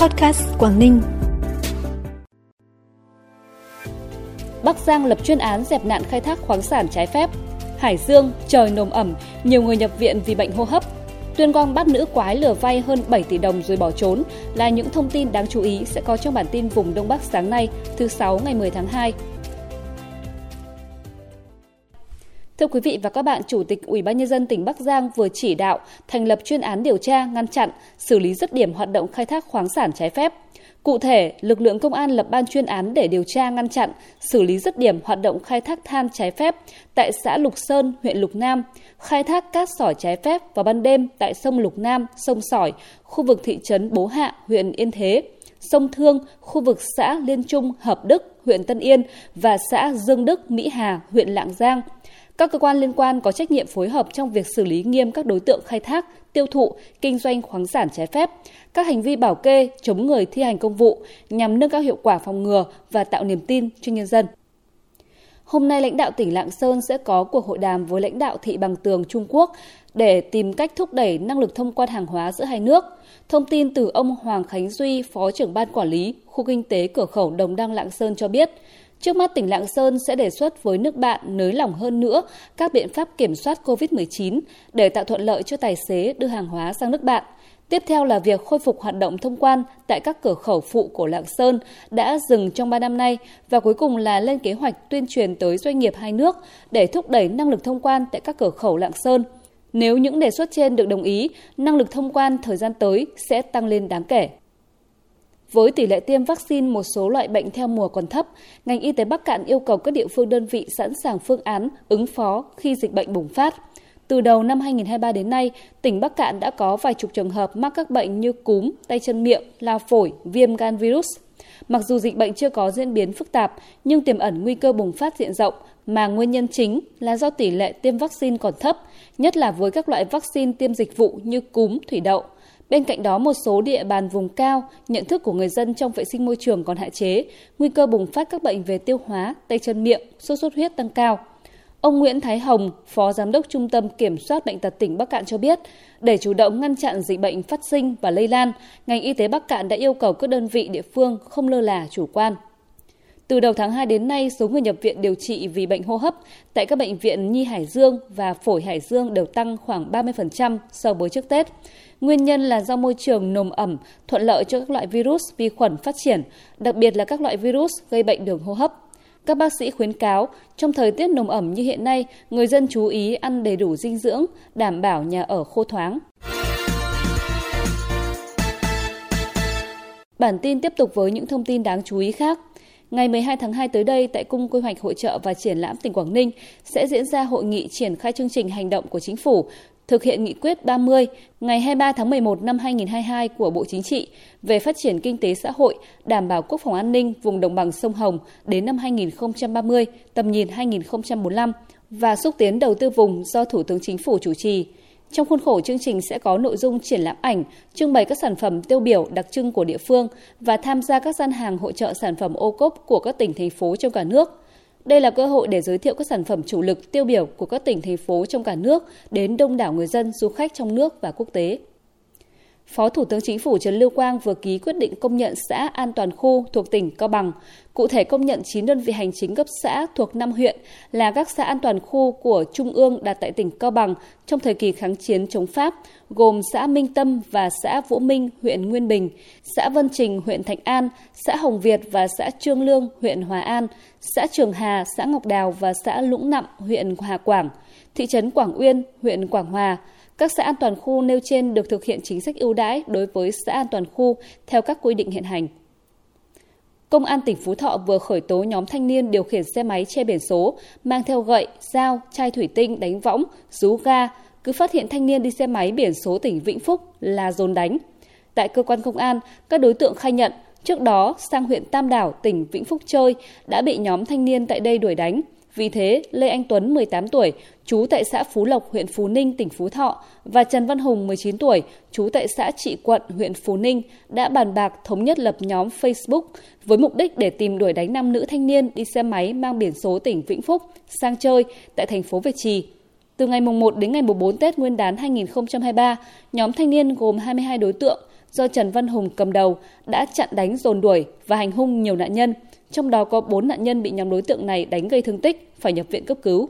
Podcast Quảng Ninh. Bắc Giang lập chuyên án dẹp nạn khai thác khoáng sản trái phép. Hải Dương, trời nồm ẩm, nhiều người nhập viện vì bệnh hô hấp. Tuyên Quang bắt nữ quái lừa vay hơn 7 tỷ đồng rồi bỏ trốn là những thông tin đáng chú ý sẽ có trong bản tin vùng Đông Bắc sáng nay, thứ sáu ngày 10 tháng 2. Thưa quý vị và các bạn, Chủ tịch Ủy ban nhân dân tỉnh Bắc Giang vừa chỉ đạo thành lập chuyên án điều tra, ngăn chặn, xử lý dứt điểm hoạt động khai thác khoáng sản trái phép. Cụ thể, lực lượng công an lập ban chuyên án để điều tra ngăn chặn, xử lý dứt điểm hoạt động khai thác than trái phép tại xã Lục Sơn, huyện Lục Nam, khai thác cát sỏi trái phép vào ban đêm tại sông Lục Nam, sông Sỏi, khu vực thị trấn Bố Hạ, huyện Yên Thế, sông Thương, khu vực xã Liên Trung, Hợp Đức, huyện Tân Yên và xã Dương Đức, Mỹ Hà, huyện Lạng Giang – các cơ quan liên quan có trách nhiệm phối hợp trong việc xử lý nghiêm các đối tượng khai thác, tiêu thụ, kinh doanh khoáng sản trái phép, các hành vi bảo kê, chống người thi hành công vụ nhằm nâng cao hiệu quả phòng ngừa và tạo niềm tin cho nhân dân. Hôm nay lãnh đạo tỉnh Lạng Sơn sẽ có cuộc hội đàm với lãnh đạo thị bằng tường Trung Quốc để tìm cách thúc đẩy năng lực thông quan hàng hóa giữa hai nước. Thông tin từ ông Hoàng Khánh Duy, Phó trưởng ban quản lý khu kinh tế cửa khẩu Đồng Đăng Lạng Sơn cho biết, Trước mắt tỉnh Lạng Sơn sẽ đề xuất với nước bạn nới lỏng hơn nữa các biện pháp kiểm soát COVID-19 để tạo thuận lợi cho tài xế đưa hàng hóa sang nước bạn. Tiếp theo là việc khôi phục hoạt động thông quan tại các cửa khẩu phụ của Lạng Sơn đã dừng trong 3 năm nay và cuối cùng là lên kế hoạch tuyên truyền tới doanh nghiệp hai nước để thúc đẩy năng lực thông quan tại các cửa khẩu Lạng Sơn. Nếu những đề xuất trên được đồng ý, năng lực thông quan thời gian tới sẽ tăng lên đáng kể. Với tỷ lệ tiêm vaccine một số loại bệnh theo mùa còn thấp, ngành y tế Bắc Cạn yêu cầu các địa phương đơn vị sẵn sàng phương án ứng phó khi dịch bệnh bùng phát. Từ đầu năm 2023 đến nay, tỉnh Bắc Cạn đã có vài chục trường hợp mắc các bệnh như cúm, tay chân miệng, lao phổi, viêm gan virus. Mặc dù dịch bệnh chưa có diễn biến phức tạp, nhưng tiềm ẩn nguy cơ bùng phát diện rộng mà nguyên nhân chính là do tỷ lệ tiêm vaccine còn thấp, nhất là với các loại vaccine tiêm dịch vụ như cúm, thủy đậu – Bên cạnh đó, một số địa bàn vùng cao, nhận thức của người dân trong vệ sinh môi trường còn hạn chế, nguy cơ bùng phát các bệnh về tiêu hóa, tay chân miệng, sốt xuất huyết tăng cao. Ông Nguyễn Thái Hồng, Phó Giám đốc Trung tâm Kiểm soát Bệnh tật tỉnh Bắc Cạn cho biết, để chủ động ngăn chặn dịch bệnh phát sinh và lây lan, ngành y tế Bắc Cạn đã yêu cầu các đơn vị địa phương không lơ là chủ quan. Từ đầu tháng 2 đến nay, số người nhập viện điều trị vì bệnh hô hấp tại các bệnh viện Nhi Hải Dương và Phổi Hải Dương đều tăng khoảng 30% so với trước Tết. Nguyên nhân là do môi trường nồm ẩm, thuận lợi cho các loại virus, vi khuẩn phát triển, đặc biệt là các loại virus gây bệnh đường hô hấp. Các bác sĩ khuyến cáo, trong thời tiết nồm ẩm như hiện nay, người dân chú ý ăn đầy đủ dinh dưỡng, đảm bảo nhà ở khô thoáng. Bản tin tiếp tục với những thông tin đáng chú ý khác. Ngày 12 tháng 2 tới đây, tại Cung Quy hoạch Hội trợ và Triển lãm tỉnh Quảng Ninh sẽ diễn ra hội nghị triển khai chương trình hành động của chính phủ thực hiện nghị quyết 30 ngày 23 tháng 11 năm 2022 của Bộ Chính trị về phát triển kinh tế xã hội, đảm bảo quốc phòng an ninh vùng đồng bằng sông Hồng đến năm 2030, tầm nhìn 2045 và xúc tiến đầu tư vùng do Thủ tướng Chính phủ chủ trì. Trong khuôn khổ chương trình sẽ có nội dung triển lãm ảnh, trưng bày các sản phẩm tiêu biểu đặc trưng của địa phương và tham gia các gian hàng hỗ trợ sản phẩm ô cốp của các tỉnh thành phố trong cả nước. Đây là cơ hội để giới thiệu các sản phẩm chủ lực tiêu biểu của các tỉnh thành phố trong cả nước đến đông đảo người dân, du khách trong nước và quốc tế. Phó Thủ tướng Chính phủ Trần Lưu Quang vừa ký quyết định công nhận xã an toàn khu thuộc tỉnh Cao Bằng. Cụ thể công nhận 9 đơn vị hành chính cấp xã thuộc 5 huyện là các xã an toàn khu của Trung ương đặt tại tỉnh Cao Bằng trong thời kỳ kháng chiến chống Pháp, gồm xã Minh Tâm và xã Vũ Minh, huyện Nguyên Bình, xã Vân Trình, huyện Thạnh An, xã Hồng Việt và xã Trương Lương, huyện Hòa An, xã Trường Hà, xã Ngọc Đào và xã Lũng Nặng, huyện Hà Quảng, thị trấn Quảng Uyên, huyện Quảng Hòa, các xã an toàn khu nêu trên được thực hiện chính sách ưu đãi đối với xã an toàn khu theo các quy định hiện hành. Công an tỉnh Phú Thọ vừa khởi tố nhóm thanh niên điều khiển xe máy che biển số, mang theo gậy, dao, chai thủy tinh đánh võng, rú ga, cứ phát hiện thanh niên đi xe máy biển số tỉnh Vĩnh Phúc là dồn đánh. Tại cơ quan công an, các đối tượng khai nhận trước đó sang huyện Tam Đảo, tỉnh Vĩnh Phúc chơi đã bị nhóm thanh niên tại đây đuổi đánh. Vì thế, Lê Anh Tuấn, 18 tuổi, trú tại xã Phú Lộc, huyện Phú Ninh, tỉnh Phú Thọ và Trần Văn Hùng, 19 tuổi, trú tại xã Trị Quận, huyện Phú Ninh đã bàn bạc thống nhất lập nhóm Facebook với mục đích để tìm đuổi đánh năm nữ thanh niên đi xe máy mang biển số tỉnh Vĩnh Phúc sang chơi tại thành phố Việt Trì. Từ ngày mùng 1 đến ngày mùng 4 Tết Nguyên đán 2023, nhóm thanh niên gồm 22 đối tượng do Trần Văn Hùng cầm đầu đã chặn đánh dồn đuổi và hành hung nhiều nạn nhân, trong đó có 4 nạn nhân bị nhóm đối tượng này đánh gây thương tích, phải nhập viện cấp cứu.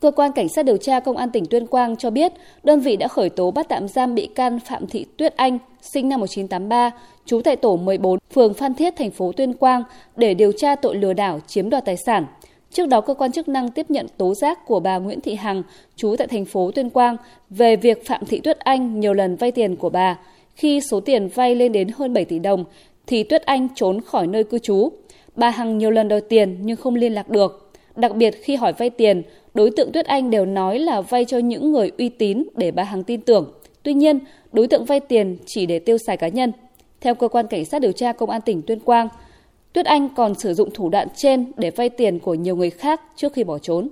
Cơ quan Cảnh sát điều tra Công an tỉnh Tuyên Quang cho biết, đơn vị đã khởi tố bắt tạm giam bị can Phạm Thị Tuyết Anh, sinh năm 1983, trú tại tổ 14, phường Phan Thiết, thành phố Tuyên Quang, để điều tra tội lừa đảo chiếm đoạt tài sản. Trước đó, cơ quan chức năng tiếp nhận tố giác của bà Nguyễn Thị Hằng, trú tại thành phố Tuyên Quang, về việc Phạm Thị Tuyết Anh nhiều lần vay tiền của bà. Khi số tiền vay lên đến hơn 7 tỷ đồng, thì Tuyết Anh trốn khỏi nơi cư trú. Bà Hằng nhiều lần đòi tiền nhưng không liên lạc được. Đặc biệt khi hỏi vay tiền, đối tượng Tuyết Anh đều nói là vay cho những người uy tín để bà Hằng tin tưởng. Tuy nhiên, đối tượng vay tiền chỉ để tiêu xài cá nhân. Theo cơ quan cảnh sát điều tra công an tỉnh Tuyên Quang, Tuyết Anh còn sử dụng thủ đoạn trên để vay tiền của nhiều người khác trước khi bỏ trốn.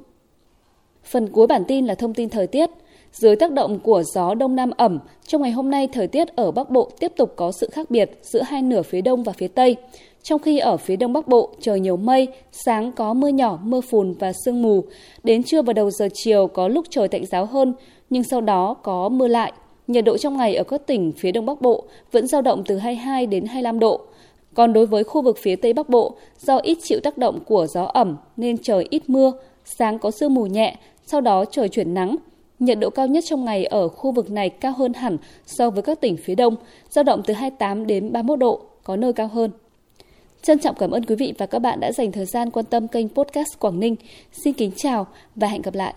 Phần cuối bản tin là thông tin thời tiết. Dưới tác động của gió đông nam ẩm, trong ngày hôm nay thời tiết ở Bắc Bộ tiếp tục có sự khác biệt giữa hai nửa phía đông và phía tây. Trong khi ở phía đông bắc bộ trời nhiều mây, sáng có mưa nhỏ, mưa phùn và sương mù. Đến trưa và đầu giờ chiều có lúc trời tạnh giáo hơn, nhưng sau đó có mưa lại. Nhiệt độ trong ngày ở các tỉnh phía đông bắc bộ vẫn dao động từ 22 đến 25 độ. Còn đối với khu vực phía Tây Bắc Bộ, do ít chịu tác động của gió ẩm nên trời ít mưa, sáng có sương mù nhẹ, sau đó trời chuyển nắng. Nhiệt độ cao nhất trong ngày ở khu vực này cao hơn hẳn so với các tỉnh phía Đông, dao động từ 28 đến 31 độ, có nơi cao hơn. Trân trọng cảm ơn quý vị và các bạn đã dành thời gian quan tâm kênh podcast Quảng Ninh. Xin kính chào và hẹn gặp lại.